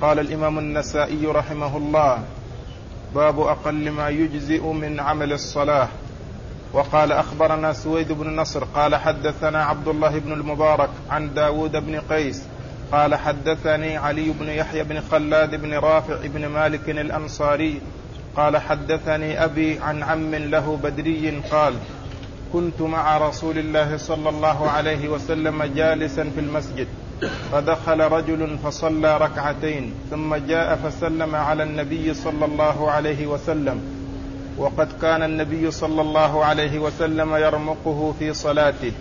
قال الإمام النسائي رحمه الله باب أقل ما يجزئ من عمل الصلاة. وقال أخبرنا سويد بن نصر قال حدثنا عبد الله بن المبارك عن داود بن قيس قال حدثني علي بن يحيى بن خلاد بن رافع بن مالك الأنصاري قال حدثني أبي عن عم له بدري قال كنت مع رسول الله صلى الله عليه وسلم جالسا في المسجد فدخل رجل فصلى ركعتين ثم جاء فسلم على النبي صلى الله عليه وسلم. وقد كان النبي صلى الله عليه وسلم يرمقه في صلاته.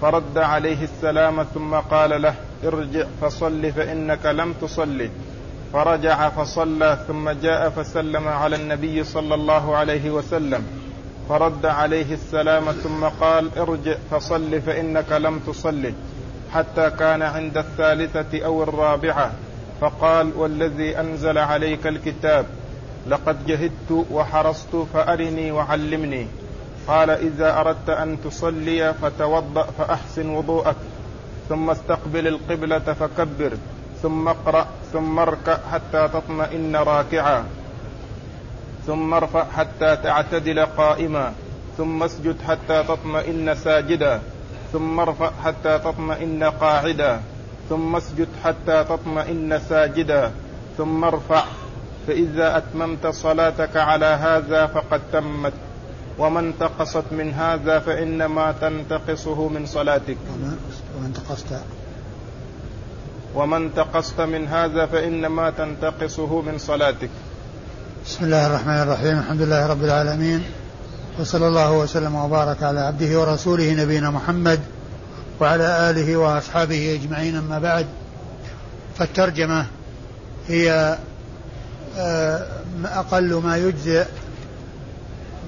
فرد عليه السلام ثم قال له ارجع فصل فإنك لم تصل فرجع فصلى ثم جاء فسلم على النبي صلى الله عليه وسلم. فرد عليه السلام ثم قال ارجع فصل فإنك لم تصل حتى كان عند الثالثة أو الرابعة فقال والذي أنزل عليك الكتاب لقد جهدت وحرصت فأرني وعلمني. قال إذا أردت أن تصلي فتوضأ فأحسن وضوءك ثم استقبل القبلة فكبر ثم اقرأ ثم اركع حتى تطمئن راكعا ثم ارفع حتى تعتدل قائما ثم اسجد حتى تطمئن ساجدا. ثم ارفع حتى تطمئن قاعدا. ثم اسجد حتى تطمئن ساجدا. ثم ارفع. فإذا أتممت صلاتك على هذا فقد تمت. وما انتقصت من هذا فإنما تنتقصه من صلاتك. وما انتقصت وما انتقصت من هذا فإنما تنتقصه من صلاتك. بسم الله الرحمن الرحيم. الحمد لله رب العالمين. وصلى الله وسلم وبارك على عبده ورسوله نبينا محمد وعلى آله وأصحابه أجمعين أما بعد. فالترجمة هي آه، أقل ما يجزئ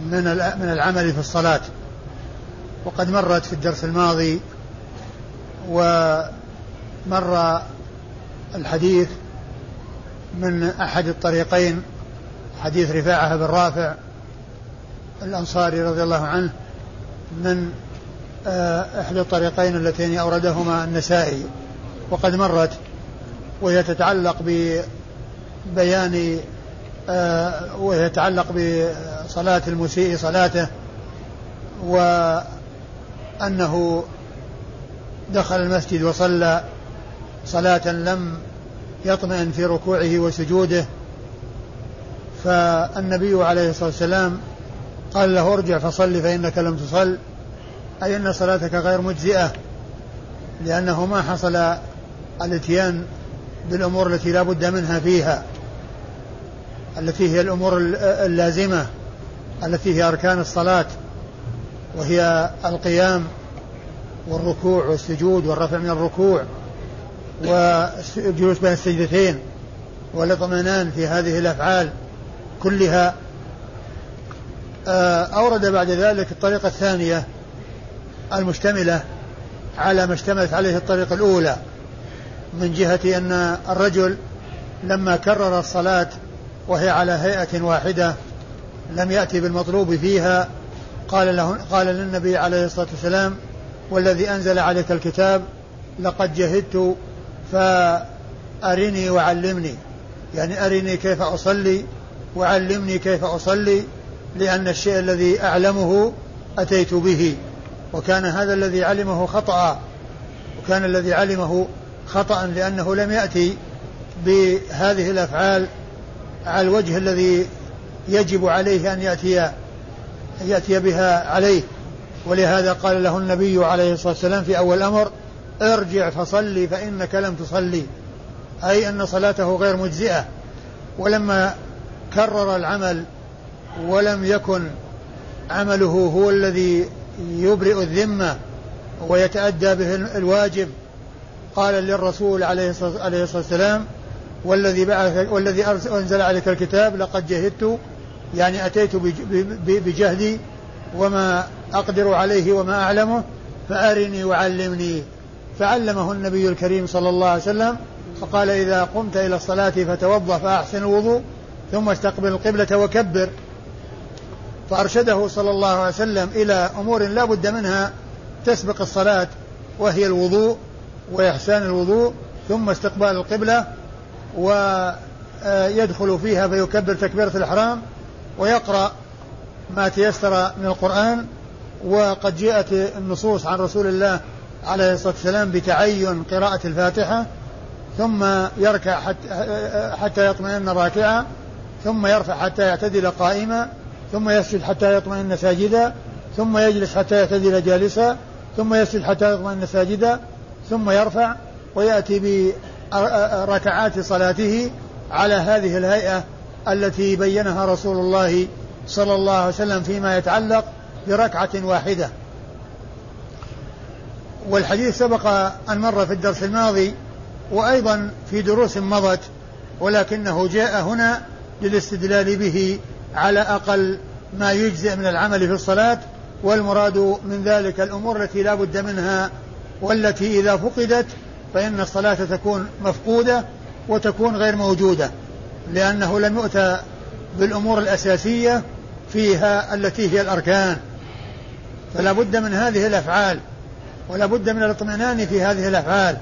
من من العمل في الصلاة. وقد مرت في الدرس الماضي ومر الحديث من أحد الطريقين حديث رفاعة بن رافع الأنصاري رضي الله عنه من آه، إحدى الطريقين اللتين أوردهما النسائي وقد مرت وهي تتعلق ببيان آه، وهي تتعلق بصلاة المسيء صلاته وأنه دخل المسجد وصلى صلاة لم يطمئن في ركوعه وسجوده فالنبي عليه الصلاة والسلام قال له ارجع فصل فإنك لم تصل. أي أن صلاتك غير مجزئة لأنه ما حصل الاتيان بالأمور التي لا بد منها فيها التي هي الأمور اللازمة التي هي أركان الصلاة وهي القيام والركوع والسجود والرفع من الركوع والجلوس بين السجدتين والإطمئنان في هذه الأفعال كلها. أورد بعد ذلك الطريقة الثانية المشتملة على ما اشتملت عليه الطريقة الأولى من جهة أن الرجل لما كرر الصلاة وهي على هيئة واحدة لم يأتي بالمطلوب فيها قال له قال للنبي عليه الصلاة والسلام والذي أنزل عليك الكتاب لقد جهدت فأرني وعلمني. يعني أرني كيف أصلي وعلمني كيف أصلي لأن الشيء الذي أعلمه أتيت به وكان هذا الذي علمه خطأ وكان الذي علمه خطأ لأنه لم يأتي بهذه الأفعال على الوجه الذي يجب عليه أن يأتي أن يأتي بها عليه. ولهذا قال له النبي عليه الصلاة والسلام في أول الأمر ارجع فصلي فإنك لم تصلي. أي أن صلاته غير مجزئة. ولما كرر العمل ولم يكن عمله هو الذي يبرئ الذمة ويتأدى به الواجب. قال للرسول عليه الصلاة والسلام والذي بعث والذي أنزل عليك الكتاب لقد جهدت يعني أتيت بجهدي وما أقدر عليه وما أعلمه فأرني وعلمني. فعلمه النبي الكريم صلى الله عليه وسلم فقال إذا قمت إلى الصلاة فتوضأ فأحسن الوضوء ثم استقبل القبلة وكبر. فأرشده صلى الله عليه وسلم إلى أمور لا بد منها تسبق الصلاة وهي الوضوء وإحسان الوضوء ثم استقبال القبلة ويدخل فيها فيكبر تكبيرة الإحرام ويقرأ ما تيسر من القرآن. وقد جاءت النصوص عن رسول الله عليه الصلاة والسلام بتعين قراءة الفاتحة ثم يركع حتى, حتى يطمئن راكعا ثم يرفع حتى يعتدل قائما. ثم يسجد حتى يطمئن ساجدا ثم يجلس حتى يعتدل جالسا ثم يسجد حتى يطمئن ساجدا ثم يرفع ويأتي بركعات صلاته على هذه الهيئة التي بينها رسول الله صلى الله عليه وسلم فيما يتعلق بركعة واحدة. والحديث سبق أن مر في الدرس الماضي وأيضا في دروس مضت ولكنه جاء هنا للاستدلال به على أقل ما يجزئ من العمل في الصلاة والمراد من ذلك الأمور التي لا بد منها والتي إذا فقدت فإن الصلاة تكون مفقودة وتكون غير موجودة لأنه لم يؤتى بالأمور الأساسية فيها التي هي الأركان. فلا بد من هذه الأفعال ولا بد من الاطمئنان في هذه الأفعال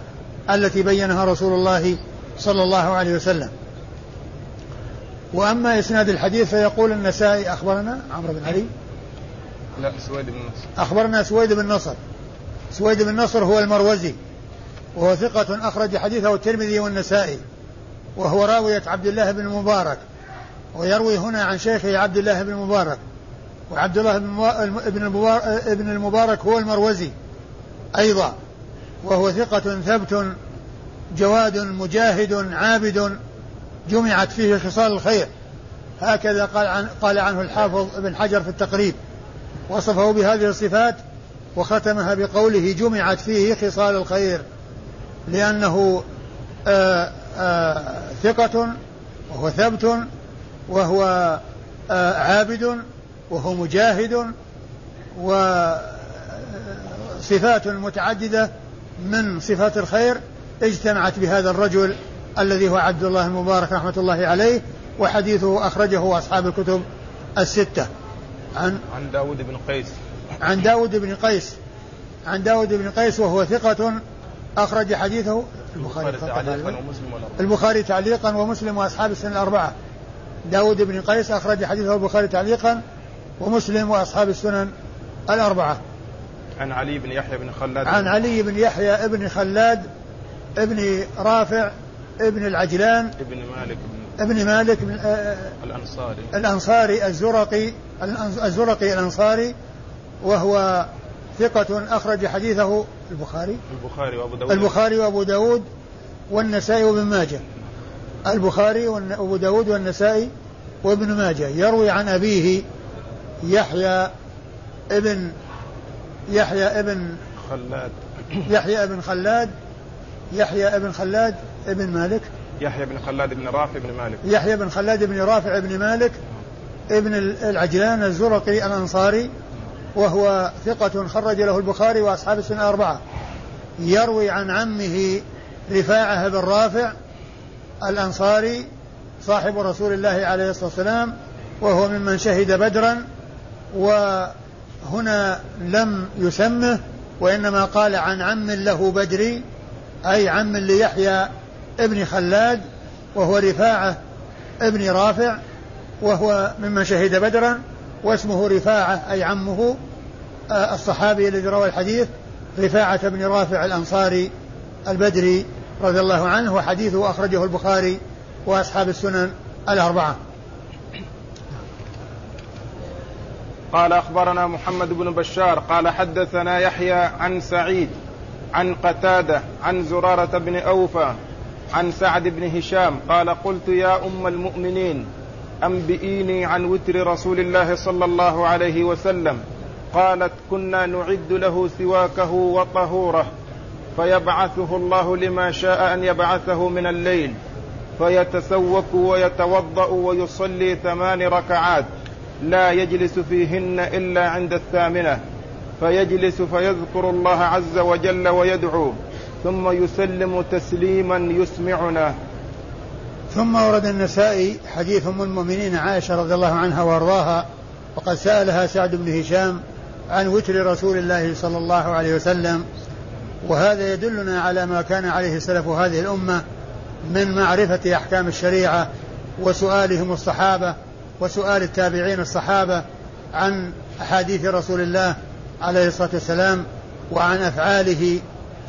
التي بينها رسول الله صلى الله عليه وسلم. وأما إسناد الحديث فيقول النسائي أخبرنا عمرو بن علي. لا سويد بن نصر. أخبرنا سويد بن نصر. سويد بن نصر هو المروزي وهو ثقة أخرج حديثه الترمذي والنسائي وهو راوية عبد الله بن المبارك ويروي هنا عن شيخه عبد الله بن المبارك وعبد الله بن المبارك, ابن المبارك هو المروزي أيضا وهو ثقة ثبت جواد مجاهد عابد جمعت فيه خصال الخير. هكذا قال, عن قال عنه الحافظ ابن حجر في التقريب. وصفه بهذه الصفات وختمها بقوله جمعت فيه خصال الخير. لأنه آآ آآ ثقة وهو ثبت وهو عابد وهو مجاهد وصفات متعددة من صفات الخير اجتمعت بهذا الرجل الذي هو عبد الله المبارك رحمة الله عليه وحديثه أخرجه أصحاب الكتب الستة. عن عن داود بن قيس. عن داود بن قيس. عن داود بن قيس وهو ثقة أخرج حديثه. البخاري تعليقا ومسلم البخاري تعليقا ومسلم وأصحاب السنة الأربعة. داود بن قيس أخرج حديثه البخاري تعليقا ومسلم وأصحاب السنن الأربعة. عن علي بن يحيى بن خلاد. عن علي بن يحيى بن خلاد ابن رافع ابن العجلان ابن مالك بن ابن مالك بن الأنصاري. الأنصاري الزرقي الزرقي الأنصاري وهو ثقة أخرج حديثه البخاري. البخاري وأبو داود. البخاري وأبو داود والنسائي وابن ماجه. البخاري وأبو داود والنسائي وابن ماجه. يروي عن أبيه يحيى ابن يحيى ابن خلاد. يحيى ابن خلاد يحيى ابن خلاد ابن مالك. يحيى بن خلاد بن رافع بن مالك. يحيى بن خلاد بن رافع بن مالك ابن العجلان الزرقي الأنصاري وهو ثقة خرج له البخاري وأصحاب السنة الأربعة يروي عن عمه رفاعة بن رافع الأنصاري صاحب رسول الله عليه الصلاة والسلام وهو ممن شهد بدرا وهنا لم يسمه وإنما قال عن عم له بدري أي عم ليحيى ابن خلاد وهو رفاعة ابن رافع وهو ممن شهد بدرا واسمه رفاعة أي عمه آه، الصحابي الذي روى الحديث رفاعة بن رافع الأنصاري البدري رضي الله عنه وحديثه أخرجه البخاري وأصحاب السنن الأربعة. قال أخبرنا محمد بن بشار قال حدثنا يحيى عن سعيد عن قتادة عن زرارة بن أوفى عن سعد بن هشام قال قلت يا أم المؤمنين أنبئيني عن وتر رسول الله صلى الله عليه وسلم. قالت كنا نعد له سواكه وطهوره فيبعثه الله لما شاء أن يبعثه من الليل فيتسوك ويتوضأ ويصلي ثمان ركعات لا يجلس فيهن إلا عند الثامنة. فيجلس فيذكر الله عز وجل ويدعو ثم يسلم تسليما يسمعنا. ثم ورد النسائي حديث أم المؤمنين عائشة رضي الله عنها وأرضاها وقد سألها سعد بن هشام عن وتر رسول الله صلى الله عليه وسلم وهذا يدلنا على ما كان عليه سلف هذه الأمة من معرفة أحكام الشريعة وسؤالهم الصحابة وسؤال التابعين الصحابة عن أحاديث رسول الله عليه الصلاة والسلام وعن أفعاله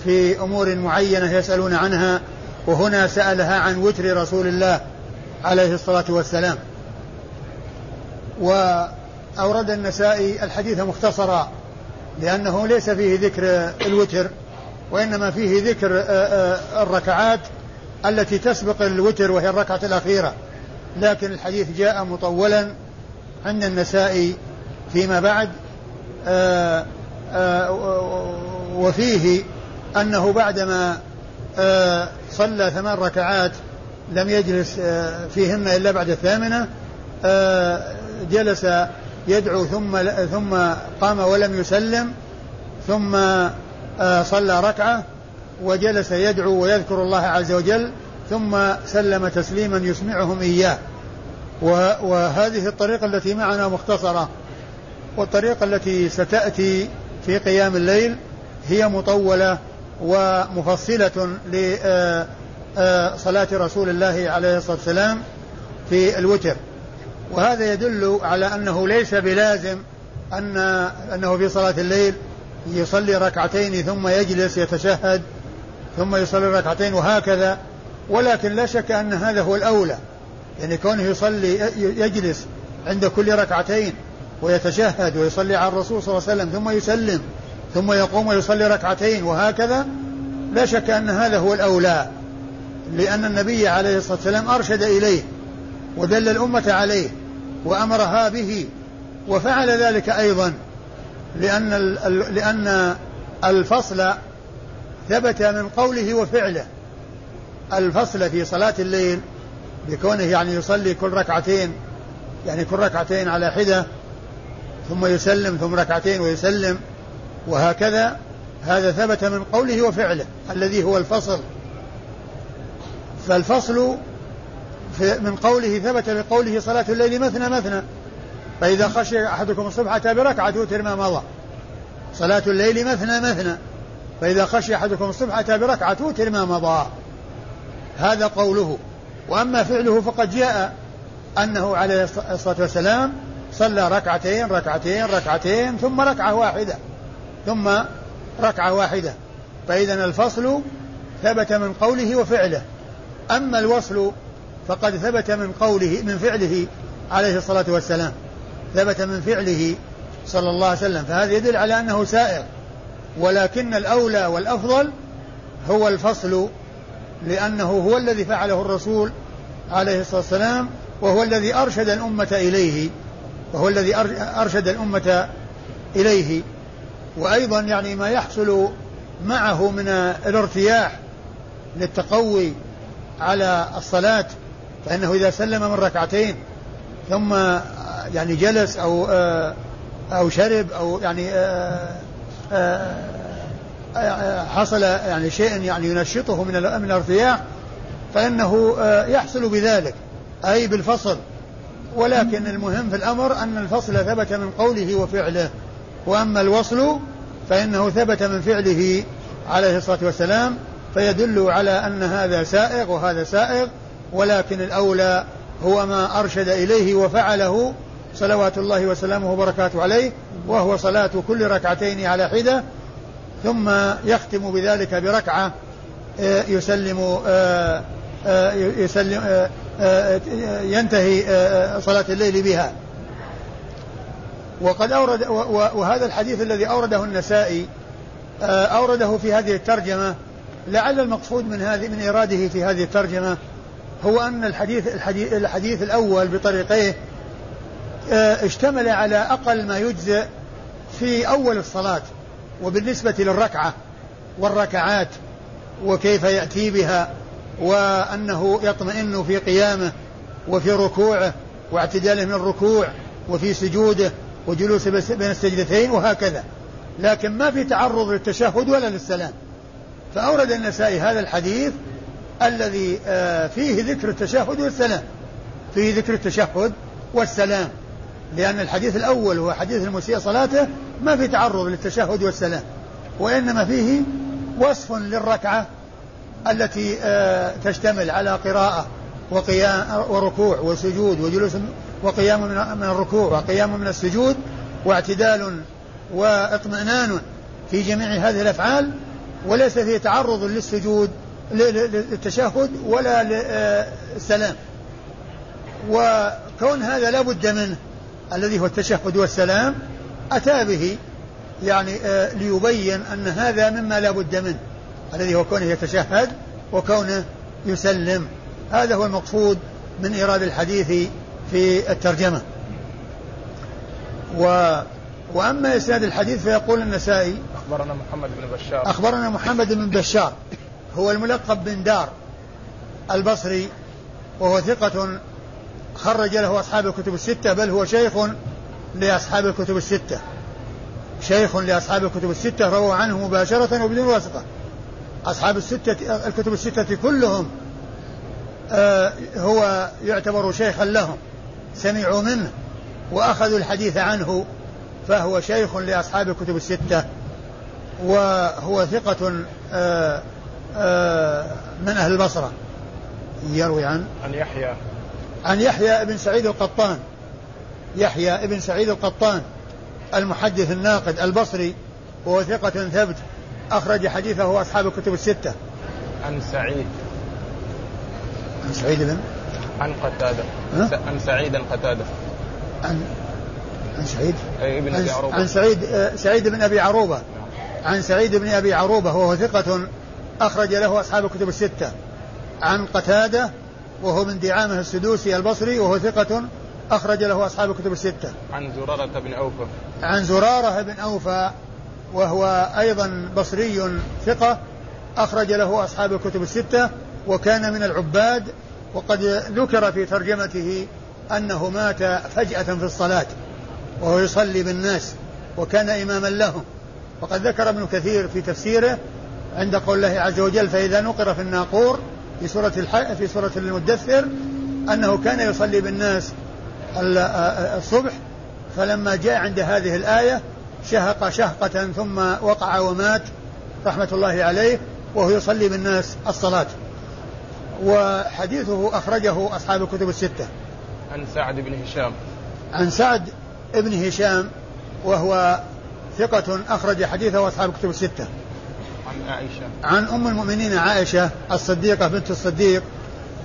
في أمور معينة يسألون عنها وهنا سألها عن وتر رسول الله عليه الصلاة والسلام. وأورد النسائي الحديث مختصرا لأنه ليس فيه ذكر الوتر وإنما فيه ذكر الركعات التي تسبق الوتر وهي الركعة الأخيرة. لكن الحديث جاء مطولا عند النسائي فيما بعد وفيه أنه بعدما صلى ثمان ركعات لم يجلس فيهن إلا بعد الثامنة جلس يدعو ثم ثم قام ولم يسلم ثم آه، صلى ركعة وجلس يدعو ويذكر الله عز وجل ثم سلم تسليما يسمعهم إياه. وهذه الطريقة التي معنا مختصرة. والطريقة التي ستأتي في قيام الليل هي مطولة ومفصلة لصلاة آه، آه، رسول الله عليه الصلاة والسلام في الوتر. وهذا يدل على أنه ليس بلازم أن أنه في صلاة الليل يصلي ركعتين ثم يجلس يتشهد ثم يصلي ركعتين وهكذا ولكن لا شك أن هذا هو الأولى. يعني كونه يصلي يجلس عند كل ركعتين ويتشهد ويصلي على الرسول صلى الله عليه وسلم ثم يسلم ثم يقوم ويصلي ركعتين وهكذا لا شك أن هذا هو الأولى لأن النبي عليه الصلاة والسلام أرشد إليه ودل الأمة عليه وأمرها به وفعل ذلك أيضا لأن لأن الفصل ثبت من قوله وفعله. الفصل في صلاة الليل بكونه يعني يصلي كل ركعتين يعني كل ركعتين على حدة ثم يسلم ثم ركعتين ويسلم وهكذا هذا ثبت من قوله وفعله الذي هو الفصل. فالفصل من قوله ثبت بقوله صلاة الليل مثنى مثنى. فإذا خشي أحدكم الصبح أتى بركعة توتر ما مضى. صلاة الليل مثنى مثنى. فإذا خشي أحدكم الصبح أتى بركعة توتر ما مضى. هذا قوله. وأما فعله فقد جاء أنه عليه الصلاة والسلام صلى ركعتين ركعتين ركعتين ثم ركعة واحدة ثم ركعة واحدة. فإذا الفصل ثبت من قوله وفعله. أما الوصل فقد ثبت من قوله من فعله عليه الصلاة والسلام. ثبت من فعله صلى الله عليه وسلم. فهذا يدل على أنه سائر. ولكن الأولى والأفضل هو الفصل لأنه هو الذي فعله الرسول عليه الصلاة والسلام وهو الذي أرشد الأمة إليه. وهو الذي أرشد الأمة إليه. وأيضا يعني ما يحصل معه من الارتياح للتقوي على الصلاة فإنه إذا سلم من ركعتين ثم يعني جلس أو آه، أو شرب أو يعني آه، آه، حصل يعني شيء يعني ينشطه من الارتياح فإنه يحصل بذلك أي بالفصل. ولكن المهم في الأمر أن الفصل ثبت من قوله وفعله وأما الوصل فإنه ثبت من فعله عليه الصلاة والسلام فيدل على أن هذا سائغ وهذا سائغ ولكن الأولى هو ما أرشد إليه وفعله صلوات الله وسلامه وبركاته عليه وهو صلاة كل ركعتين على حدة ثم يختم بذلك بركعة آه، يسلم آه، آه، يسلم ينتهي صلاة الليل بها. وقد أورد وهذا الحديث الذي أورده النسائي أورده في هذه الترجمة. لعل المقصود من هذه من إراده في هذه الترجمة هو أن الحديث الحديث, الحديث الأول بطريقيه آه، اشتمل على أقل ما يجزئ في أول الصلاة وبالنسبة للركعة والركعات وكيف يأتي بها. وأنه يطمئن في قيامه وفي ركوعه واعتداله من الركوع وفي سجوده وجلوسه بين السجدتين وهكذا. لكن ما في تعرض للتشهد ولا للسلام. فأورد النسائي هذا الحديث الذي آه، فيه ذكر التشهد والسلام. فيه ذكر التشهد والسلام. لأن الحديث الأول هو حديث المسيء صلاته ما في تعرض للتشهد والسلام. وإنما فيه وصف للركعة التي آه، تشتمل على قراءة وقيام وركوع وسجود وجلوس وقيام من الركوع وقيام من السجود واعتدال واطمئنان في جميع هذه الأفعال وليس فيه تعرض للسجود للتشهد ولا للسلام وكون هذا لا بد منه الذي هو التشهد والسلام أتى به يعني آه، ليبين أن هذا مما لا بد منه. الذي هو كونه يتشهد وكونه يسلم. هذا هو المقصود من إيراد الحديث في الترجمة. و وأما إسناد الحديث فيقول النسائي أخبرنا محمد بن بشار. أخبرنا محمد بن بشار. هو الملقب بن دار البصري وهو ثقة خرج له أصحاب الكتب الستة بل هو شيخ لأصحاب الكتب الستة. شيخ لأصحاب الكتب الستة رووا عنه مباشرة وبدون واسطة. أصحاب الستة الكتب الستة كلهم آه هو يعتبر شيخا لهم سمعوا منه وأخذوا الحديث عنه فهو شيخ لأصحاب الكتب الستة وهو ثقة آه آه من أهل البصرة يروي عن؟ عن يحيى. عن يحيى بن سعيد القطان. يحيى بن سعيد القطان المحدث الناقد البصري وهو ثقة ثبت أخرج حديثه أصحاب الكتب الستة. عن سعيد. عن سعيد بن؟ عن قتادة. عن سعيد قتادة. عن عن سعيد؟ ابن أبي عروبة. عن سعيد آه، سعيد بن أبي عروبة. عن سعيد بن أبي عروبة وهو ثقة أخرج له أصحاب الكتب الستة. عن قتادة وهو من دعامة السدوسي البصري وهو ثقة أخرج له أصحاب الكتب الستة. عن زرارة بن أوفى. عن زرارة بن أوفى. وهو أيضا بصري ثقة أخرج له أصحاب الكتب الستة وكان من العباد وقد ذكر في ترجمته أنه مات فجأة في الصلاة وهو يصلي بالناس وكان إماما لهم وقد ذكر ابن كثير في تفسيره عند قول الله عز وجل فإذا نقر في الناقور في سورة. في سورة المدثر أنه كان يصلي بالناس الصبح فلما جاء عند هذه الآية شهق شهقة ثم وقع ومات رحمة الله عليه وهو يصلي بالناس الصلاة. وحديثه أخرجه أصحاب الكتب الستة. عن سعد بن هشام. عن سعد بن هشام وهو ثقة أخرج حديثه أصحاب الكتب الستة. عن عائشة. عن أم المؤمنين عائشة الصديقة بنت الصديق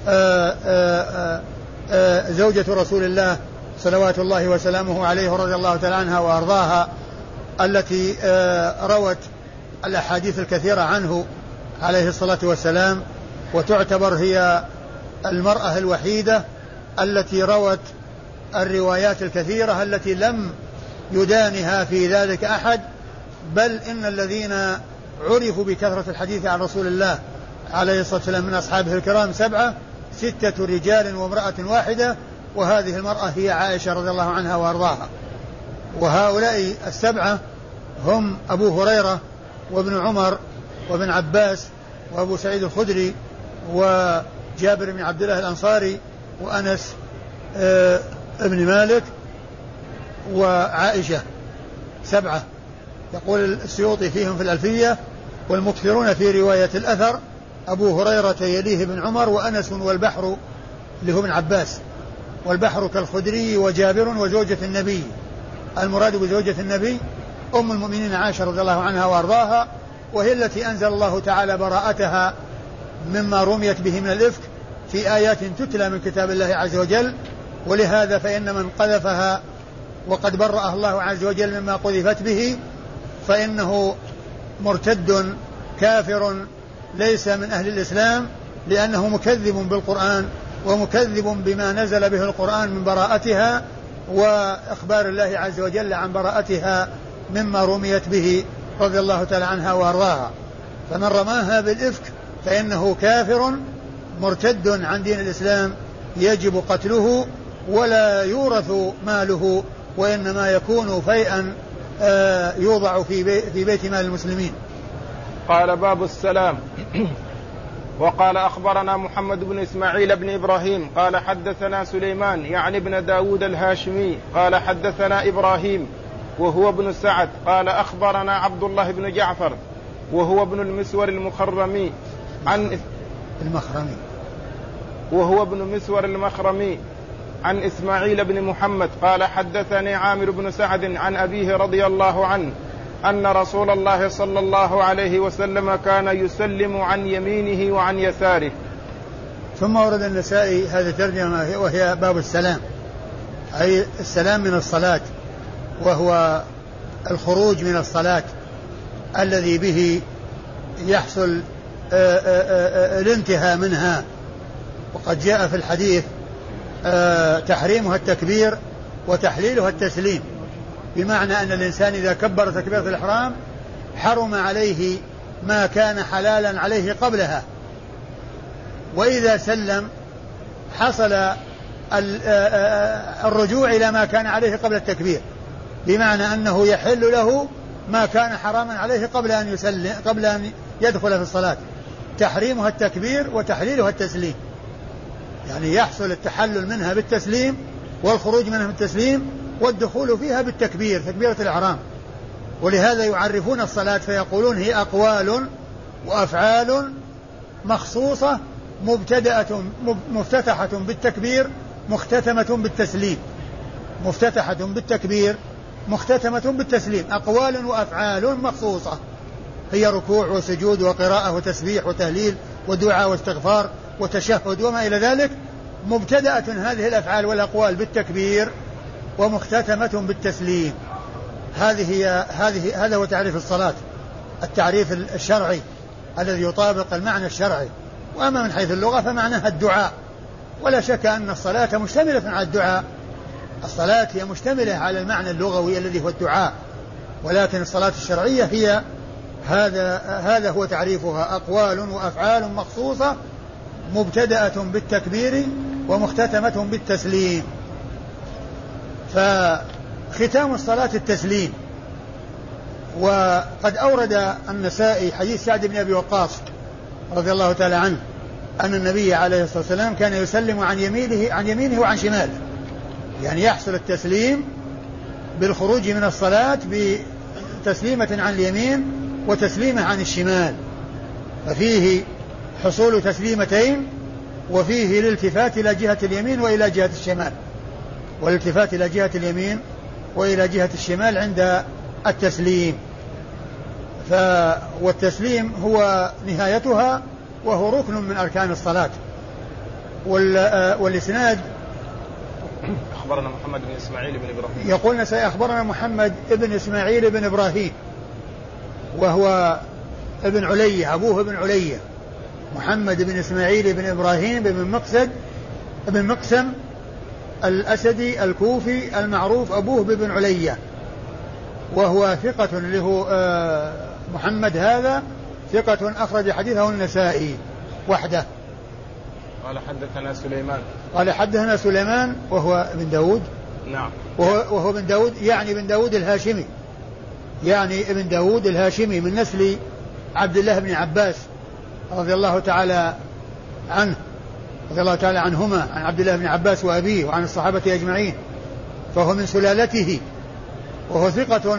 آآ آه، آآ آه، آآ آه، زوجة رسول الله صلوات الله وسلامه عليه رضي الله تعالى عنها وأرضاها. التي روت الأحاديث الكثيرة عنه عليه الصلاة والسلام وتعتبر هي المرأة الوحيدة التي روت الروايات الكثيرة التي لم يدانها في ذلك أحد بل إن الذين عرفوا بكثرة الحديث عن رسول الله عليه الصلاة والسلام من أصحابه الكرام سبعة ستة رجال وامرأة واحدة وهذه المرأة هي عائشة رضي الله عنها وأرضاها. وهؤلاء السبعة هم أبو هريرة وابن عمر وابن عباس وأبو سعيد الخدري وجابر بن عبد الله الأنصاري وأنس آه، ابن مالك وعائشة. سبعة. يقول السيوطي فيهم في الألفية والمكثرون في رواية الأثر أبو هريرة يليه بن عمر وأنس والبحر اللي هو ابن عباس. والبحر كالخدري وجابر وزوجة النبي. المراد بزوجة النبي أم المؤمنين عائشة رضي الله عنها وأرضاها وهي التي أنزل الله تعالى براءتها مما رميت به من الإفك في آيات تتلى من كتاب الله عز وجل ولهذا فإن من قذفها وقد برأه الله عز وجل مما قذفت به فإنه مرتد كافر ليس من أهل الإسلام لأنه مكذب بالقرآن ومكذب بما نزل به القرآن من براءتها وإخبار الله عز وجل عن براءتها مما رميت به رضي الله تعالى عنها وأرضاها فمن رماها بالإفك فإنه كافر مرتد عن دين الإسلام يجب قتله ولا يورث ماله وإنما يكون فيئا آه، يوضع في في بيت مال المسلمين. قال باب السلام وقال أخبرنا محمد بن إسماعيل بن إبراهيم قال حدثنا سليمان يعني ابن داود الهاشمي قال حدثنا إبراهيم وهو ابن سعد قال أخبرنا عبد الله بن جعفر وهو ابن المسور المخرمي عن المخرمي. وهو ابن مسور المخرمي عن إسماعيل بن محمد قال حدثني عامر بن سعد عن أبيه رضي الله عنه أن رسول الله صلى الله عليه وسلم كان يسلم عن يمينه وعن يساره. ثم ورد النسائي هذه الترجمة وهي باب السلام. أي السلام من الصلاة وهو الخروج من الصلاة الذي به يحصل آه، آه، آه، الانتهاء منها. وقد جاء في الحديث تحريمها التكبير وتحليلها التسليم. بمعنى أن الإنسان إذا كبر تكبيرة الإحرام حرم عليه ما كان حلالا عليه قبلها. وإذا سلم حصل الرجوع إلى ما كان عليه قبل التكبير. بمعنى أنه يحل له ما كان حراما عليه قبل أن يسلم قبل أن يدخل في الصلاة. تحريمها التكبير وتحليلها التسليم. يعني يحصل التحلل منها بالتسليم والخروج منها بالتسليم والدخول فيها بالتكبير تكبيرة الإحرام. ولهذا يعرفون الصلاة فيقولون هي أقوال وأفعال مخصوصة مبتدأة مفتتحة بالتكبير مختتمة بالتسليم. مفتتحة بالتكبير مختتمة بالتسليم. أقوال وأفعال مخصوصة. هي ركوع وسجود وقراءة وتسبيح وتهليل ودعاء واستغفار وتشهد وما إلى ذلك. مبتدأة هذه الأفعال والأقوال بالتكبير. ومختتمة بالتسليم. هذه هي هذه هذا هو تعريف الصلاة التعريف الشرعي الذي يطابق المعنى الشرعي. وأما من حيث اللغة فمعناها الدعاء. ولا شك أن الصلاة مشتملة على الدعاء. الصلاة هي مشتملة على المعنى اللغوي الذي هو الدعاء. ولكن الصلاة الشرعية هي هذا هذا هو تعريفها. أقوال وأفعال مخصوصة مبتدأة بالتكبير ومختتمة بالتسليم. فختام الصلاة التسليم. وقد أورد النسائي حديث سعد بن أبي وقاص رضي الله تعالى عنه أن النبي عليه الصلاة والسلام كان يسلم عن يمينه عن يمينه وعن شماله. يعني يحصل التسليم بالخروج من الصلاة بتسليمة عن اليمين وتسليمة عن الشمال. ففيه حصول تسليمتين وفيه الالتفات إلى جهة اليمين وإلى جهة الشمال. والالتفات إلى جهة اليمين وإلى جهة الشمال عند التسليم. ف والتسليم هو نهايتها وهو ركن من أركان الصلاة. والإسناد أخبرنا محمد بن إسماعيل بن إبراهيم. يقول أخبرنا محمد بن إسماعيل بن إبراهيم وهو ابن علية أبوه ابن علية محمد بن إسماعيل بن إبراهيم بن مقسد بن مقسم الأسدي الكوفي المعروف أبوه بن علية وهو ثقة هو آه، محمد هذا ثقة أخرج حديثه النسائي وحده. قال حدثنا سليمان. قال حدثنا سليمان وهو ابن داود. نعم. وهو, وهو ابن داود يعني ابن داود الهاشمي. يعني ابن داود الهاشمي من نسل عبد الله بن عباس رضي الله تعالى عنه. رضي الله تعالى عنهما عن عبد الله بن عباس وأبيه وعن الصحابة أجمعين. فهو من سلالته. وهو ثقة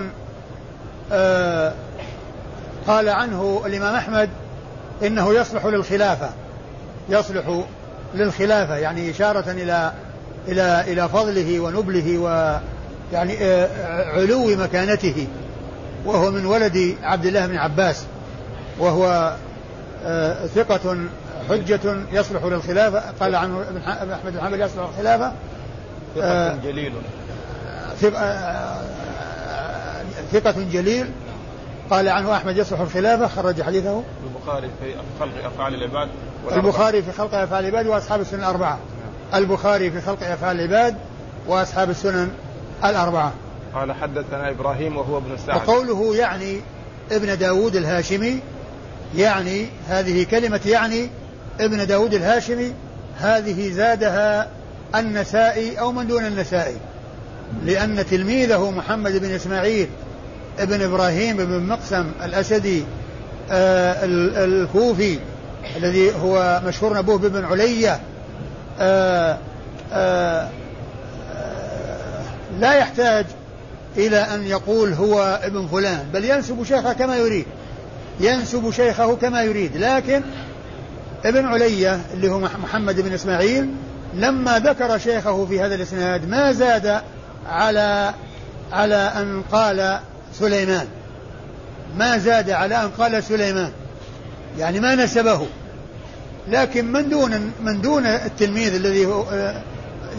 آه قال عنه الإمام أحمد إنه يصلح للخلافة. يصلح للخلافة يعني إشارة إلى إلى إلى فضله ونبله ويعني آه، علو مكانته. وهو من ولد عبد الله بن عباس. وهو آه، ثقة حجة يصلح للخلافة. قال عنه ابن أحمد بن حنبل يصلح للخلافة ثقة آه، جليل. ثقة جليل. قال عنه أحمد يصلح الخلافة. خرج حديثه. البخاري في خلق أفعال العباد البخاري في خلق أفعال العباد وأصحاب السنن الأربعة. البخاري في خلق أفعال العباد وأصحاب السنن الأربعة. قال حدثنا إبراهيم وهو ابن سعد. وقوله يعني ابن داود الهاشمي يعني هذه كلمة يعني ابن داود الهاشمي هذه زادها النسائي أو من دون النسائي. لأن تلميذه محمد بن إسماعيل ابن إبراهيم بن مقسم الأسدي آه الكوفي الذي هو مشهور أبوه بن علية آه آه لا يحتاج إلى أن يقول هو ابن فلان بل ينسب شيخه كما يريد ينسب شيخه كما يريد لكن ابن علية اللي هو محمد بن إسماعيل لما ذكر شيخه في هذا الإسناد ما زاد على على أن قال سليمان. ما زاد على أن قال سليمان. يعني ما نسبه. لكن من دون من دون التلميذ الذي هو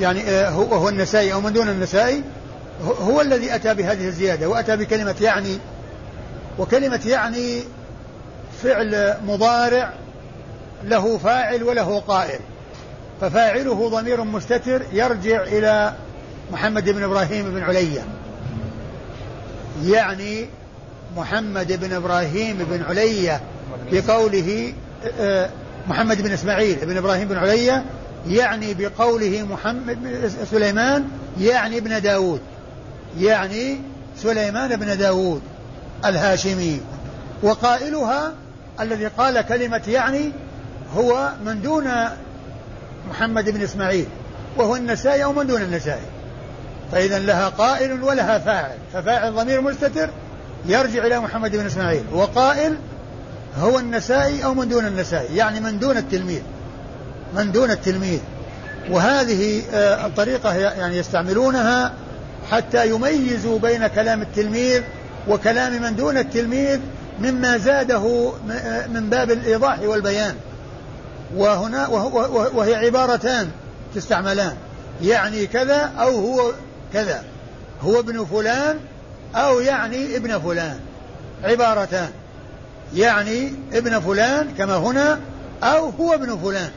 يعني هو, النسائي أو من دون النسائي هو الذي أتى بهذه الزيادة وأتى بكلمة يعني وكلمة يعني فعل مضارع له فاعل وله قائل. ففاعله ضمير مستتر يرجع إلى محمد بن إبراهيم بن علية. يعني محمد بن إبراهيم بن علية بقوله محمد بن إسماعيل بن إبراهيم بن علية يعني بقوله محمد سليمان يعني ابن داود. يعني سليمان بن داود الهاشمي. وقائلها الذي قال كلمة يعني هو من دون محمد بن إسماعيل وهو النسائي أو من دون النسائي. فإذا لها قائل ولها فاعل ففاعل ضمير مستتر يرجع إلى محمد بن إسماعيل وقائل هو النسائي أو من دون النسائي يعني من دون التلميذ من دون التلميذ. وهذه آه، الطريقة يعني يستعملونها حتى يميزوا بين كلام التلميذ وكلام من دون التلميذ مما زاده آه، من باب الإيضاح والبيان. وهنا وهي عبارتان تستعملان. يعني كذا أو هو كذا. هو ابن فلان أو يعني ابن فلان. عبارتان. يعني ابن فلان كما هنا أو هو ابن فلان.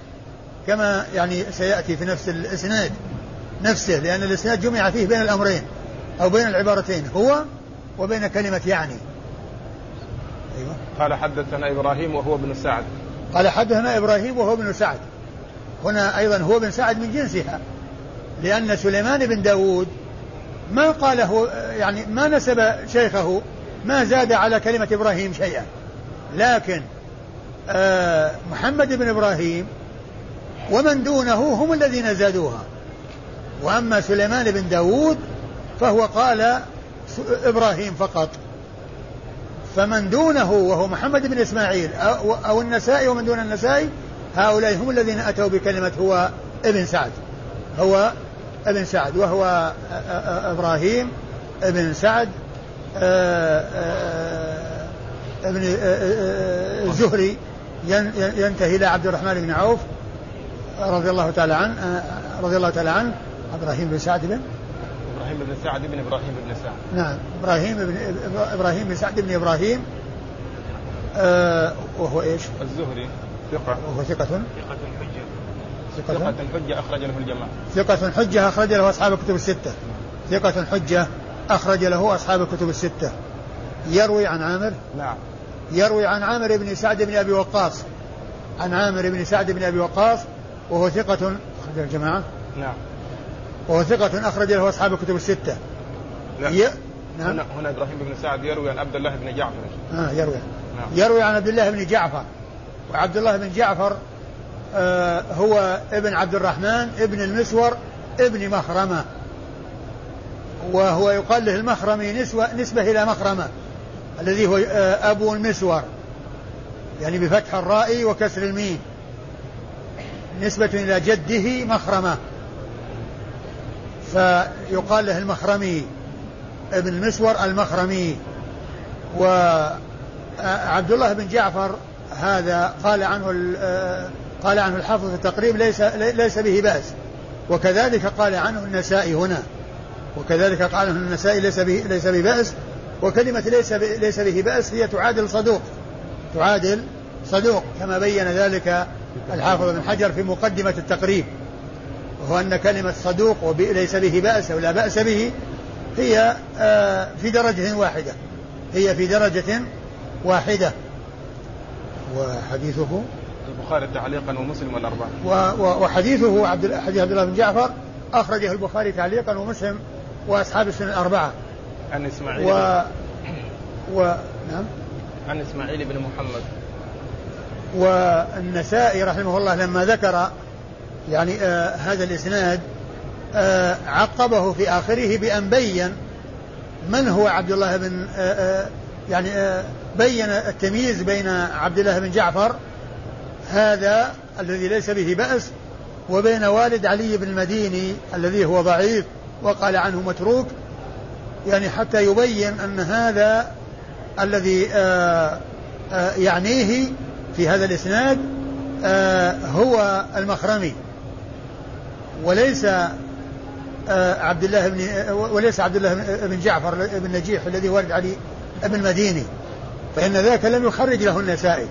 كما يعني سيأتي في نفس الإسناد نفسه لأن الإسناد جمع فيه بين الأمرين أو بين العبارتين هو وبين كلمة يعني. أيوة. قال حدثنا إبراهيم وهو ابن سعد. قال حدثنا إبراهيم وهو ابن سعد. هنا أيضا هو ابن سعد من جنسها. لأن سليمان بن داود ما قاله يعني ما نسب شيخه ما زاد على كلمة إبراهيم شيئا. لكن آه محمد بن إبراهيم ومن دونه هم الذين زادوها. وأما سليمان بن داود فهو قال إبراهيم فقط. فمن دونه وهو محمد بن إسماعيل أو, أو النسائي ومن دون النسائي هؤلاء هم الذين أتوا بكلمة هو ابن سعد. هو ابن سعد وهو إبراهيم ابن سعد ابن الزهري ينتهي إلى عبد الرحمن بن عوف رضي الله تعالى عنه رضي الله تعالى عنه إبراهيم بن سعد بن بن سعد بن إبراهيم بن سعد. نعم إبراهيم بن إبراهيم بن سعد بن إبراهيم آه وهو إيش؟ الزهري. ثقة. وهو ثقة. ثقة حجة ثقة حجة أخرج له الجماعة. ثقة حجة أخرج له أصحاب الكتب الستة. ثقة حجة أخرج له أصحاب الكتب الستة. يروي عن عامر؟ نعم. يروي عن عامر بن سعد بن أبي وقاص. عن عامر بن سعد بن أبي وقاص وهو ثقة. أخرج الجماعة. نعم. وهو ثقة أخرج له أصحاب الكتب الستة. لا. ي... نعم. هنا هنا إبراهيم بن سعد يروي عن عبد الله بن جعفر. آه يروي. نعم. يروي عن عبد الله بن جعفر. وعبد الله بن جعفر آه هو ابن عبد الرحمن ابن المسور ابن مخرمة. وهو يقال له المخرمي نسبة, نسبة إلى مخرمة الذي هو آه أبو المسور. يعني بفتح الراء وكسر الميم. نسبة إلى جده مخرمة. فيقال له المخرمي. ابن المسور المخرمي. وعبد الله بن جعفر هذا قال عنه قال عنه الحافظ في التقريب ليس ليس به بأس. وكذلك قال عنه النسائي هنا. وكذلك قال عنه النسائي ليس به ليس به بأس. وكلمة ليس ليس به بأس هي تعادل صدوق. تعادل صدوق كما بين ذلك الحافظ بن حجر في مقدمة التقريب. وهو أن كلمة صدوق وليس به بأس أو لا بأس به هي آه، في درجة واحدة. هي في درجة واحدة. وحديثه؟ البخاري تعليقا ومسلم والأربعة وحديثه عبد حديث عبد الله بن جعفر أخرجه البخاري تعليقا ومسلم وأصحاب السنة الأربعة. عن إسماعيل و... و... نعم. عن إسماعيل بن محمد. والنسائي رحمه الله لما ذكر يعني آه هذا الإسناد آه عقبه في آخره بأن بين من هو عبد الله بن آه, آه، يعني آه بين التمييز بين عبد الله بن جعفر هذا الذي ليس به بأس وبين والد علي بن المديني الذي هو ضعيف وقال عنه متروك يعني حتى يبين أن هذا الذي آآ يعنيه في هذا الإسناد هو المخرمي. وليس عبد الله بن وليس عبد الله بن جعفر بن نجيح الذي ولد علي بن المديني. فإن ذاك لم يخرج له النسائي.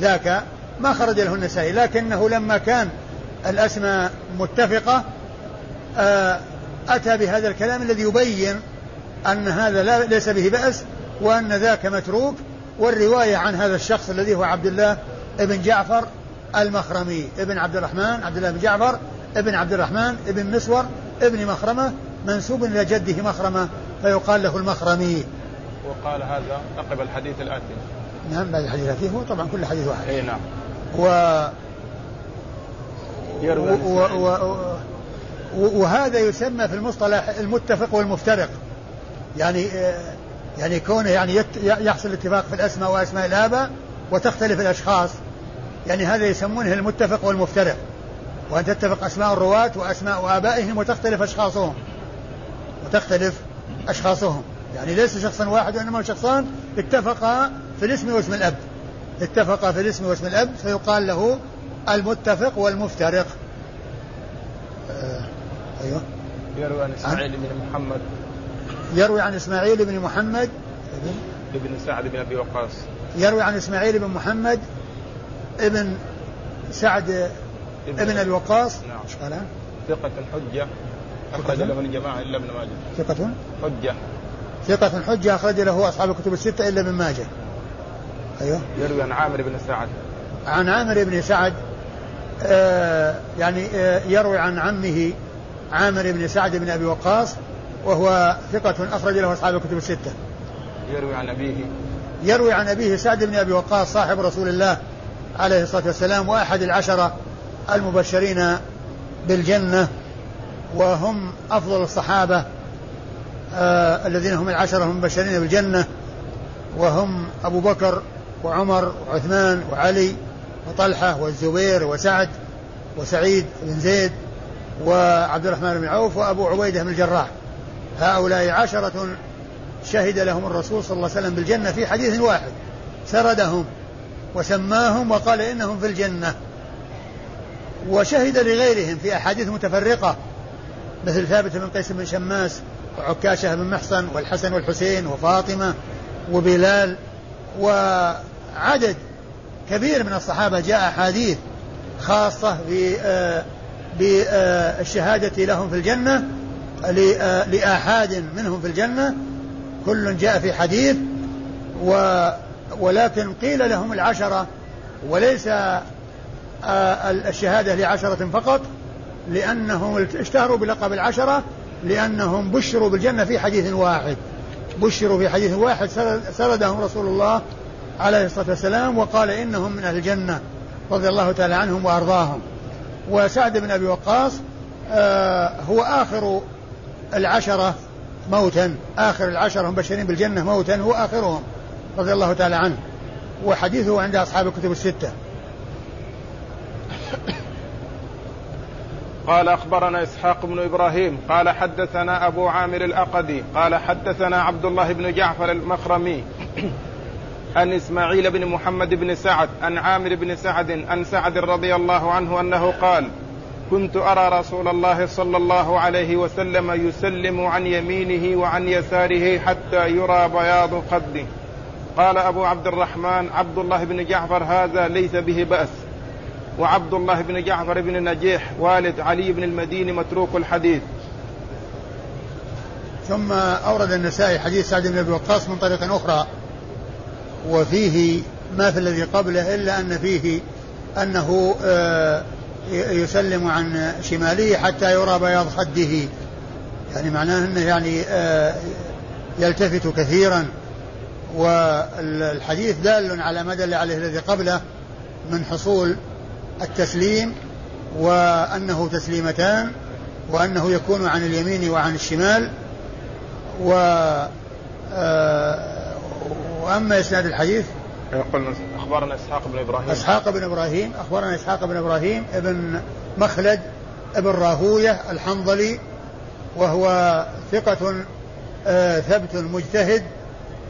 ذاك ما خرج له النسائي لكنه لما كان الأسماء متفقة أتى بهذا الكلام الذي يبين أن هذا لا ليس به بأس وأن ذاك متروك. والرواية عن هذا الشخص الذي هو عبد الله ابن جعفر المخرمي ابن عبد الرحمن عبد الله بن جعفر ابن عبد الرحمن ابن مسور ابن مخرمة منسوب إلى جده مخرمة فيقال له المخرمي. وقال هذا عقب الحديث الآتي. نعم بعد الحديث الآتي. هو طبعا كل حديث واحد. إي نعم. و و... و... و... وهذا يسمى في المصطلح المتفق والمفترق. يعني يعني كونه يعني يت... يحصل اتفاق في الأسماء وأسماء الآباء وتختلف الأشخاص. يعني هذا يسمونه المتفق والمفترق. وأن تتفق أسماء الرواة وأسماء آبائهم وتختلف أشخاصهم. وتختلف أشخاصهم. يعني ليس شخصا واحد وإنما شخصان اتفقا في الاسم واسم الأب. اتفقا في الاسم واسم الأب فيقال له المتفق والمفترق. آه أيوه. يروي عن إسماعيل بن محمد. يروي عن إسماعيل بن محمد. ابن سعد بن أبي وقاص. يروي عن إسماعيل بن محمد ابن سعد ابن, ابن أبي وقاص. نعم. قال؟ ثقة حجة أخرج له الجماعة إلا ابن ماجه. ثقة؟ حجة. ثقة حجة أخرج له أصحاب الكتب الستة إلا ابن ماجه. أيوه. يروي عن عامر بن سعد. عن عامر بن سعد آه يعني آه يروي عن عمه عامر بن سعد بن أبي وقاص وهو ثقة أخرج له أصحاب الكتب الستة. يروي عن أبيه. يروي عن أبيه سعد بن أبي وقاص صاحب رسول الله عليه الصلاة والسلام وأحد العشرة المبشرين بالجنة وهم أفضل الصحابة آه الذين هم العشرة المبشرين بالجنة وهم أبو بكر وعمر وعثمان وعلي وطلحة والزبير وسعد وسعيد بن زيد وعبد الرحمن بن عوف وأبو عبيدة بن الجراح. هؤلاء عشرة شهد لهم الرسول صلى الله عليه وسلم بالجنة في حديث واحد سردهم وسماهم وقال إنهم في الجنة. وشهد لغيرهم في أحاديث متفرقة مثل ثابت بن قيس بن شماس وعكاشة بن محصن والحسن والحسين وفاطمة وبلال وعدد كبير من الصحابة جاء أحاديث خاصة بالشهادة لهم في الجنة لآحاد منهم في الجنة كل جاء في حديث و ولكن قيل لهم العشرة وليس الشهادة لعشرة فقط لأنهم اشتهروا بلقب العشرة لأنهم بشروا بالجنة في حديث واحد. بشروا في حديث واحد سردهم رسول الله عليه الصلاة والسلام وقال إنهم من أهل الجنة رضي الله تعالى عنهم وأرضاهم. وسعد بن أبي وقاص آه هو آخر العشرة موتا آخر العشرة مبشرين بالجنة موتا هو آخرهم رضي الله تعالى عنه. وحديثه عند أصحاب الكتب الستة. قال أخبرنا إسحاق بن إبراهيم قال حدثنا أبو عامر الأقدي قال حدثنا عبد الله بن جعفر المخرمي عن إسماعيل بن محمد بن سعد عن عامر بن سعد عن سعد رضي الله عنه أنه قال كنت أرى رسول الله صلى الله عليه وسلم يسلم عن يمينه وعن يساره حتى يرى بياض خده قال أبو عبد الرحمن عبد الله بن جعفر هذا ليس به بأس. وعبد الله بن جعفر بن نجيح والد علي بن المديني متروك الحديث. ثم أورد النسائي حديث سعد بن أبي وقاص من طريق أخرى وفيه ما في الذي قبله إلا أن فيه أنه يسلم عن شماله حتى يرى بياض خده. يعني معناه أنه يعني يلتفت كثيرا. والحديث دال على ما دل عليه الذي قبله من حصول التسليم وأنه تسليمتان وأنه يكون عن اليمين وعن الشمال و وأما إسناد الحديث يقول أخبرنا إسحاق بن إبراهيم. إسحاق بن إبراهيم أخبرنا إسحاق بن إبراهيم ابن مخلد ابن راهوية الحنظلي وهو ثقة آه ثبت مجتهد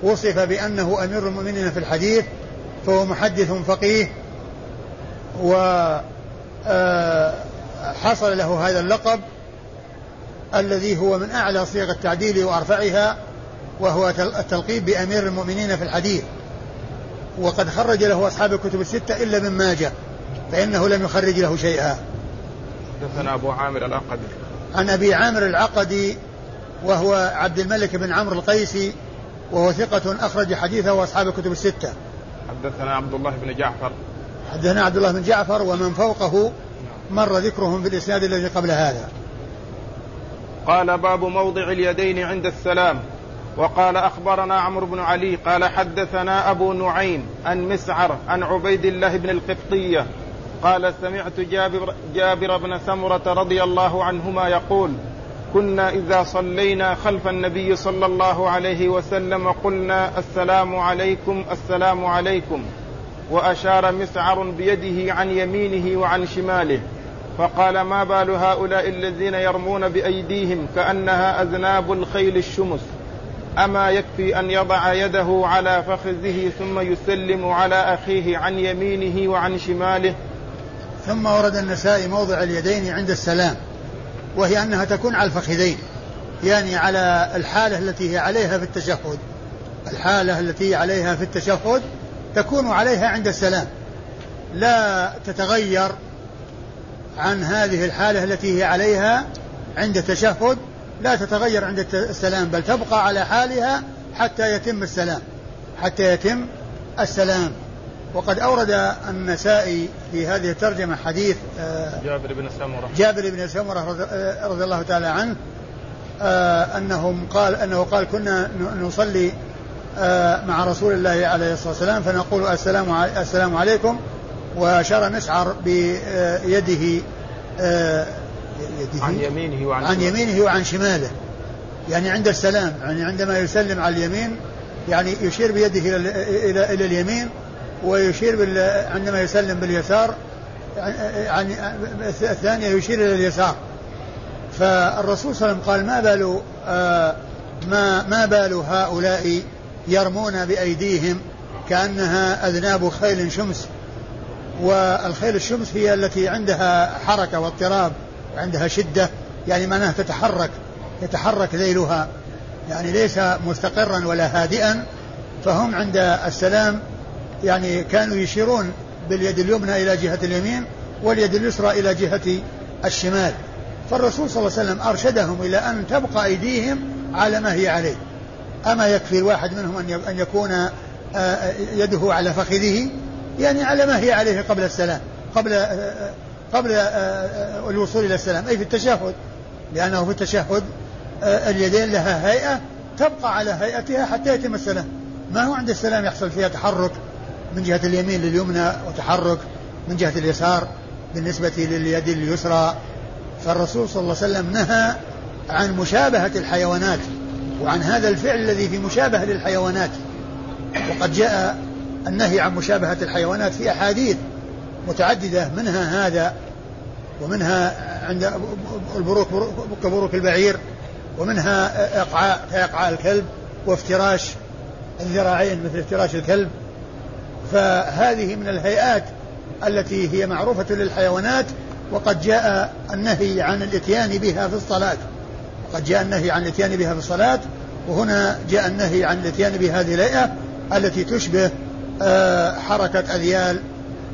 وصف بأنه أمير المؤمنين في الحديث فهو محدث فقيه و آه حصل له هذا اللقب الذي هو من أعلى صيغ التعديل وأرفعها وهو التلقيب بأمير المؤمنين في الحديث. وقد خرج له أصحاب الكتب الستة إلا من ماجه فإنه لم يخرج له شيئا. حدثنا أبو عامر العقدي. عن أبي عامر العقدي وهو عبد الملك بن عمرو القيسي وهو ثقة أخرج حديثه وأصحاب الكتب الستة. حدثنا عبد الله بن جعفر. حدثنا عبد الله بن جعفر ومن فوقه مر ذكرهم في الإسناد الذي قبل هذا. قال باب موضع اليدين عند السلام. وقال أخبرنا عمرو بن علي قال حدثنا أبو نعيم عن مسعر عن عبيد الله بن القبطية قال سمعت جابر, جابر بن سمرة رضي الله عنهما يقول كنا إذا صلينا خلف النبي صلى الله عليه وسلم قلنا السلام عليكم السلام عليكم. وأشار مسعر بيده عن يمينه وعن شماله فقال ما بال هؤلاء الذين يرمون بأيديهم كأنها أذناب الخيل الشمس؟ أما يكفي أن يضع يده على فخذه ثم يسلم على أخيه عن يمينه وعن شماله. ثم ورد النسائي موضع اليدين عند السلام وهي أنها تكون على الفخذين يعني على الحالة التي هي عليها في التشهد. الحالة التي عليها في التشهد تكون عليها عند السلام. لا تتغير عن هذه الحالة التي هي عليها عند التشهد. لا تتغير عند السلام بل تبقى على حالها حتى يتم السلام حتى يتم السلام. وقد أورد النسائي في هذه الترجمة حديث آه، جابر بن سمرة. جابر بن سمرة آه، رضي الله تعالى عنه آه، أنهم قال أنه قال كنا نصلي مع رسول الله عليه الصلاة والسلام فنقول السلام السلام عليكم وأشار مسعر بيده آه، يده؟ عن يمينه وعن عن يمينه وعن شماله. يعني عند السلام يعني عندما يسلم على اليمين يعني يشير بيده إلى إلى إلى اليمين ويشير بال عندما يسلم باليسار يعني الثانية يشير إلى اليسار. فالرسول صلى الله عليه وسلم قال ما بال آه، ما ما بال هؤلاء يرمون بأيديهم كأنها أذناب خيل شمس. والخيل الشمس هي التي عندها حركة واضطراب وعندها شدة يعني معناها تتحرك يتحرك ذيلها يعني ليس مستقرا ولا هادئا فهم عند السلام يعني كانوا يشيرون باليد اليمنى إلى جهة اليمين واليد اليسرى إلى جهة الشمال. فالرسول صلى الله عليه وسلم أرشدهم إلى أن تبقى أيديهم على ما هي عليه. أما يكفي الواحد منهم أن يكون آه، يده على فخذه يعني على ما هي عليه قبل السلام قبل قبل الوصول إلى السلام أي في التشهد لأنه في التشهد اليدين لها هيئة تبقى على هيئتها حتى يتم السلام. ما هو عند السلام يحصل فيها تحرك من جهة اليمين لليمنى وتحرك من جهة اليسار بالنسبة لليد اليسرى. فالرسول صلى الله عليه وسلم نهى عن مشابهة الحيوانات. وعن هذا الفعل الذي في مشابهة للحيوانات. وقد جاء النهي عن مشابهة الحيوانات في أحاديث متعددة منها هذا ومنها عند البروك كبروك البعير ومنها إقعاء كإقعاء الكلب وافتراش الذراعين مثل افتراش الكلب. فهذه من الهيئات التي هي معروفة للحيوانات وقد جاء النهي عن الإتيان بها في الصلاة. وقد جاء النهي عن الاتيان بها في الصلاة وهنا جاء النهي عن الاتيان بهذه الهيئة التي تشبه آه، حركة أذيال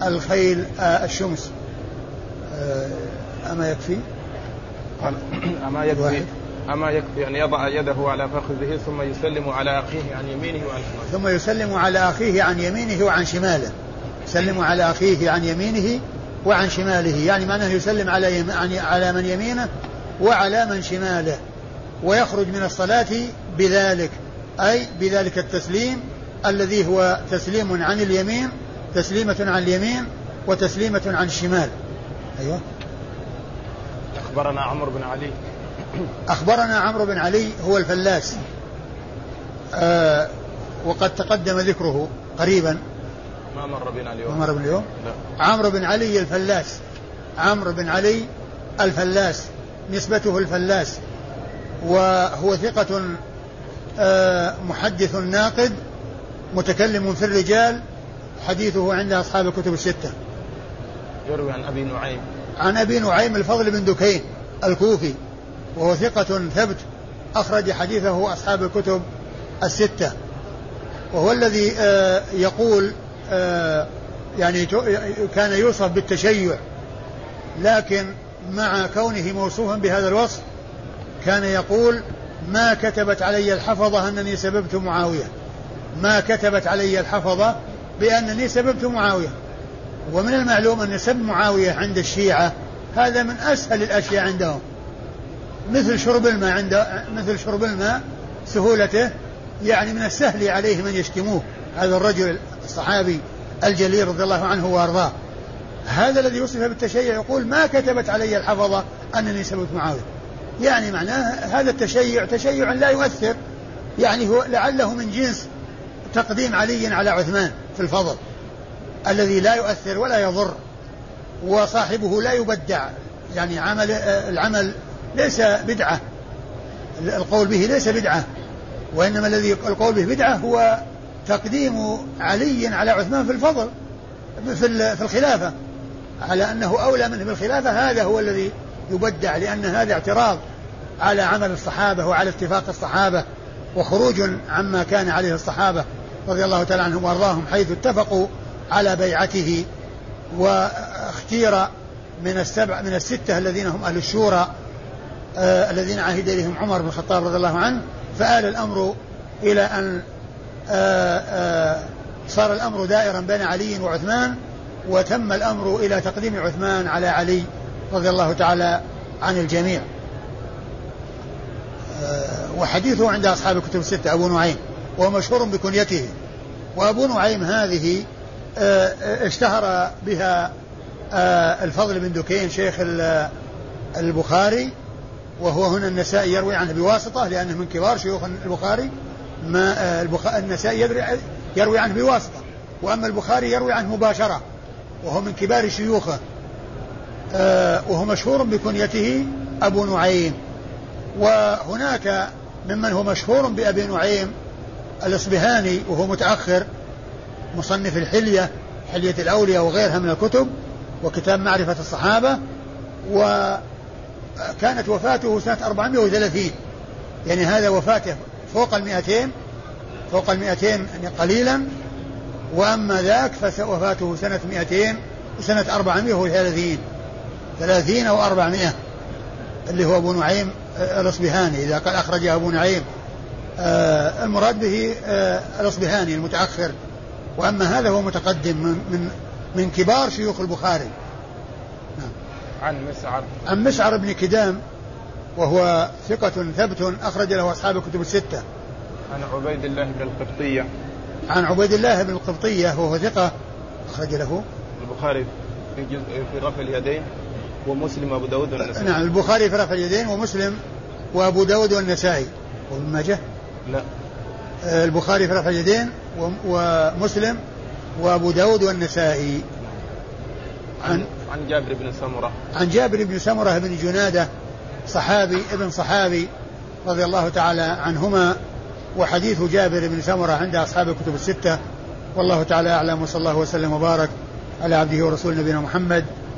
الخيل آه، الشمس. آه، أما يكفي؟ قال أما يكفي أما يكفي أن يضع يده على فخذه ثم يسلم على أخيه عن يمينه وعن شماله. ثم يسلم على أخيه عن يمينه وعن شماله. يسلم على أخيه عن يمينه وعن شماله. يعني معناه يسلم على يم... على من يمينه وعلى من شماله. ويخرج من الصلاة بذلك أي بذلك التسليم الذي هو تسليم عن اليمين تسليمة عن اليمين وتسليمة عن الشمال. أيوة. أخبرنا عمرو بن علي. أخبرنا عمرو بن علي هو الفلاس. آه وقد تقدم ذكره قريبا. ما مر بنا اليوم؟ ما مر بنا اليوم؟ لا. عمرو بن علي الفلاس. عمرو بن علي الفلاس. نسبته الفلاس. وهو ثقة آه، محدث ناقد متكلم في الرجال حديثه عند أصحاب الكتب الستة. يروي عن أبي نعيم. عن أبي نعيم الفضل بن دكين الكوفي وهو ثقة ثبت أخرج حديثه أصحاب الكتب الستة. وهو الذي آه، يقول آه، يعني كان يوصف بالتشيع لكن مع كونه موصوفا بهذا الوصف كان يقول ما كتبت علي الحفظة أنني سببت معاوية. ما كتبت علي الحفظة بأنني سببت معاوية. ومن المعلوم أن سب معاوية عند الشيعة هذا من أسهل الأشياء عندهم. مثل شرب الماء عند مثل شرب الماء سهولته يعني من السهل عليه من يشتموه. هذا الرجل الصحابي الجليل رضي الله عنه وأرضاه. هذا الذي وصف بالتشيع يقول ما كتبت علي الحفظة أنني سببت معاوية. يعني معناه هذا التشيع تشيع لا يؤثر. يعني هو لعله من جنس تقديم علي على عثمان في الفضل الذي لا يؤثر ولا يضر وصاحبه لا يبدع. يعني عمل العمل ليس بدعة. القول به ليس بدعة وإنما الذي القول به بدعة هو تقديم علي على عثمان في الفضل في الخلافة. على أنه أولى منه بالخلافة هذا هو الذي يبدع لأن هذا اعتراض على عمل الصحابة وعلى اتفاق الصحابة وخروج عما كان عليه الصحابة رضي الله تعالى عنهم وأرضاهم حيث اتفقوا على بيعته واختير من السبع من الستة الذين هم أهل الشورى آه الذين عهد إليهم عمر بن الخطاب رضي الله عنه فآل الأمر إلى أن آه آه صار الأمر دائرا بين علي وعثمان وتم الأمر إلى تقديم عثمان على علي. رضي الله تعالى عن الجميع. آه، وحديثه عند أصحاب الكتب الستة أبو نعيم وهو مشهور بكنيته. وأبو نعيم هذه آه، اشتهر بها آه، الفضل بن دكين شيخ البخاري وهو هنا النسائي يروي عنه بواسطة لأنه من كبار شيوخ البخاري ما النسائي يروي عنه بواسطة. وأما البخاري يروي عنه مباشرة وهو من كبار شيوخه. وهو مشهور بكنيته أبو نعيم. وهناك ممن هو مشهور بأبي نعيم الإصبهاني وهو متأخر مصنف الحلية حلية الأولياء وغيرها من الكتب وكتاب معرفة الصحابة وكانت وفاته سنة 430 يعني هذا وفاته فوق المئتين فوق المئتين يعني قليلا. وأما ذاك فوفاته سنة 200 وسنة 430 30 أو 400 اللي هو أبو نعيم آه، الأصبهاني. إذا قال أخرج أبو نعيم آه، المراد به آه، الأصبهاني المتأخر. وأما هذا هو متقدم من من من كبار شيوخ البخاري. نعم. عن مسعر. عن مسعر بن كدام وهو ثقة ثبت أخرج له أصحاب الكتب الستة. عن عبيد الله بن القبطية. عن عبيد الله بن القبطية وهو ثقة أخرج له. البخاري في جزء في رفع اليدين. ومسلم وأبو داود والنسائي. نعم البخاري في رفع اليدين ومسلم وأبو داود والنسائي. وابن ماجه؟ لا. آه، البخاري في رفع اليدين ومسلم وأبو داود والنسائي. عن عن جابر بن سمرة. عن جابر بن سمرة بن جنادة صحابي ابن صحابي رضي الله تعالى عنهما وحديث جابر بن سمرة عند أصحاب الكتب الستة. والله تعالى أعلم وصلى الله وسلم وبارك على عبده ورسول نبينا محمد.